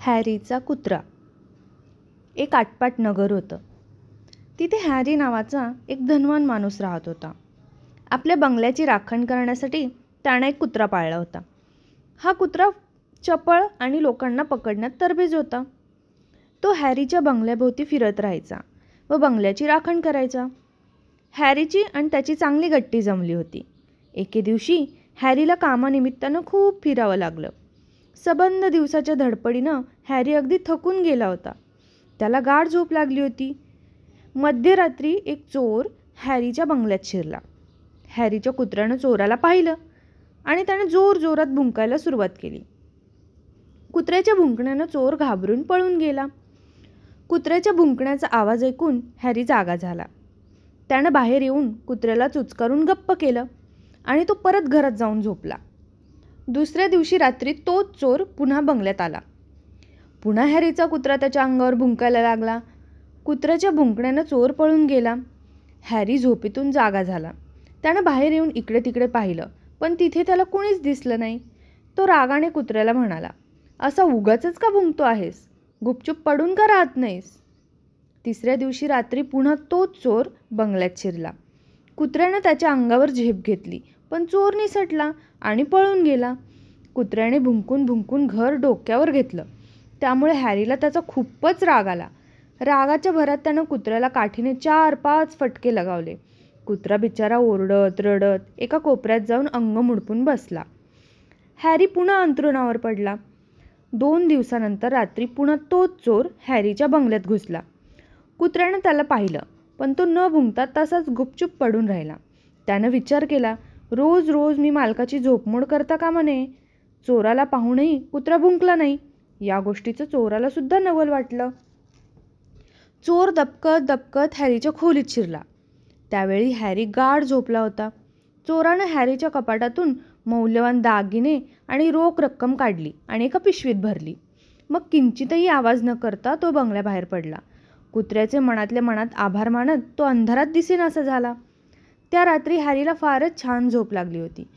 हॅरीचा कुत्रा. एक आटपाट नगर होतं. तिथे हॅरी नावाचा एक धनवान माणूस राहत होता. आपल्या बंगल्याची राखण करण्यासाठी त्याने एक कुत्रा पाळला होता. हा कुत्रा चपळ आणि लोकांना पकडण्यात तरबेज होता. तो हॅरीच्या बंगल्याभोवती फिरत राहायचा व बंगल्याची राखण करायचा. हॅरीची आणि त्याची चांगली गट्टी जमली होती. एके दिवशी हॅरीला कामानिमित्तानं खूप फिरावं लागलं. सबंध दिवसाच्या धडपडीनं हॅरी अगदी थकून गेला होता. त्याला गाढ झोप लागली होती. मध्यरात्री एक चोर हॅरीच्या बंगल्यात शिरला. हॅरीच्या कुत्र्यानं चोराला पाहिलं आणि त्याने जोर जोरात भुंकायला सुरुवात केली. कुत्र्याच्या भुंकण्यानं चोर घाबरून पळून गेला. कुत्र्याच्या भुंकण्याचा आवाज ऐकून हॅरी जागा झाला. त्यानं बाहेर येऊन कुत्र्याला चुचकारून गप्प केलं आणि तो परत घरात जाऊन झोपला. दुसऱ्या दिवशी रात्री तोच चोर पुन्हा बंगल्यात आला. पुन्हा हॅरीचा कुत्रा त्याच्या अंगावर भुंकायला लागला. कुत्र्याच्या भुंकण्यानं चोर पळून गेला. हॅरी झोपेतून जागा झाला. त्यानं बाहेर येऊन इकडे तिकडे पाहिलं पण तिथे त्याला कुणीच दिसलं नाही. तो रागाने कुत्र्याला म्हणाला असा उगाचच का भुंकतो आहेस? गुपचूप पडून का राहत नाहीस? तिसऱ्या दिवशी रात्री पुन्हा तोच चोर बंगल्यात शिरला. कुत्र्यानं त्याच्या अंगावर झेप घेतली पण चोर निसटला आणि पळून गेला. कुत्र्याने भुंकून भुंकून घर डोक्यावर घेतलं. त्यामुळे हॅरीला त्याचा खूपच राग आला. रागाच्या भरात त्यानं कुत्र्याला काठीने चार पाच फटके लगावले. कुत्रा बिचारा ओरडत रडत एका कोपऱ्यात जाऊन अंग मुडपून बसला. हॅरी पुन्हा अंथरुणावर पडला. दोन दिवसानंतर रात्री पुन्हा तोच चोर हॅरीच्या बंगल्यात घुसला. कुत्र्यानं त्याला पाहिलं पण तो न भुंकता तसाच गुपचूप पडून राहिला. त्यानं विचार केला रोज रोज मी मालकाची झोपमोड करता का म्हणे? चोराला पाहूनही कुत्रा भुंकला नाही. या गोष्टीचं चोराला सुद्धा नवल वाटलं. चोर दबकत दबकत हॅरीच्या खोलीत शिरला. त्यावेळी हॅरी गाढ झोपला होता. चोरानं हॅरीच्या कपाटातून मौल्यवान दागिने आणि रोख रक्कम काढली आणि एका पिशवीत भरली. मग किंचितही आवाज न करता तो बंगल्याबाहेर पडला. कुत्र्याचे मनातल्या मनात आभार मानत तो अंधारात दिसेनासा झाला. त्या रात्री हॅरीला फारच छान झोप लागली होती.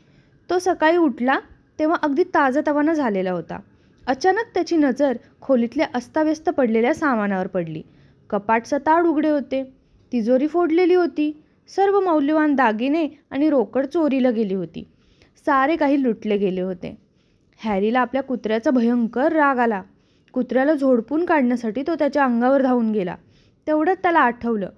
तो सकाळी उठला तेव्हा अगदी ताजातवाना झालेला होता. अचानक त्याची नजर खोलीतल्या अस्ताव्यस्त पडलेल्या सामानावर पडली. कपाट सताड उघडे होते. तिजोरी फोडलेली होती. सर्व मौल्यवान दागिने आणि रोकड चोरीला गेली होती. सारे काही लुटले गेले होते. हॅरीला आपल्या कुत्र्याचा भयंकर राग आला. कुत्र्याला झोडपून काढण्यासाठी तो त्याच्या अंगावर धावून गेला. तेवढ्यात त्याला आठवलं.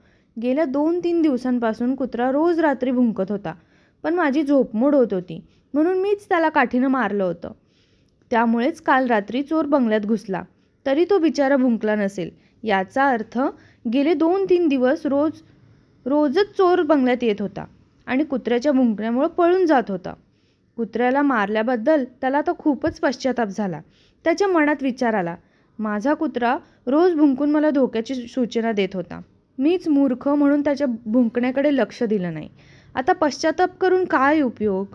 गेल्या दोन तीन दिवसांपासून कुत्रा रोज रात्री भुंकत होता. पण माझी झोपमोड होत होती. म्हणून मीच त्याला काठीनं मारलं होतं. त्यामुळेच काल रात्री चोर बंगल्यात घुसला. तरी तो बिचारा भुंकला नसेल. याचा अर्थ गेले दोन तीन दिवस रोज रोजच चोर बंगल्यात येत होता आणि कुत्र्याच्या भुंकण्यामुळं पळून जात होता. कुत्र्याला मारल्याबद्दल त्याला तर खूपच पश्चाताप झाला. त्याच्या मनात विचार आला माझा कुत्रा रोज भुंकून मला धोक्याची सूचना देत होता. मीच मूर्ख म्हणून त्याच्या भुंकण्याकडे लक्ष दिलं नाही. आता पश्चाताप करून काय उपयोग?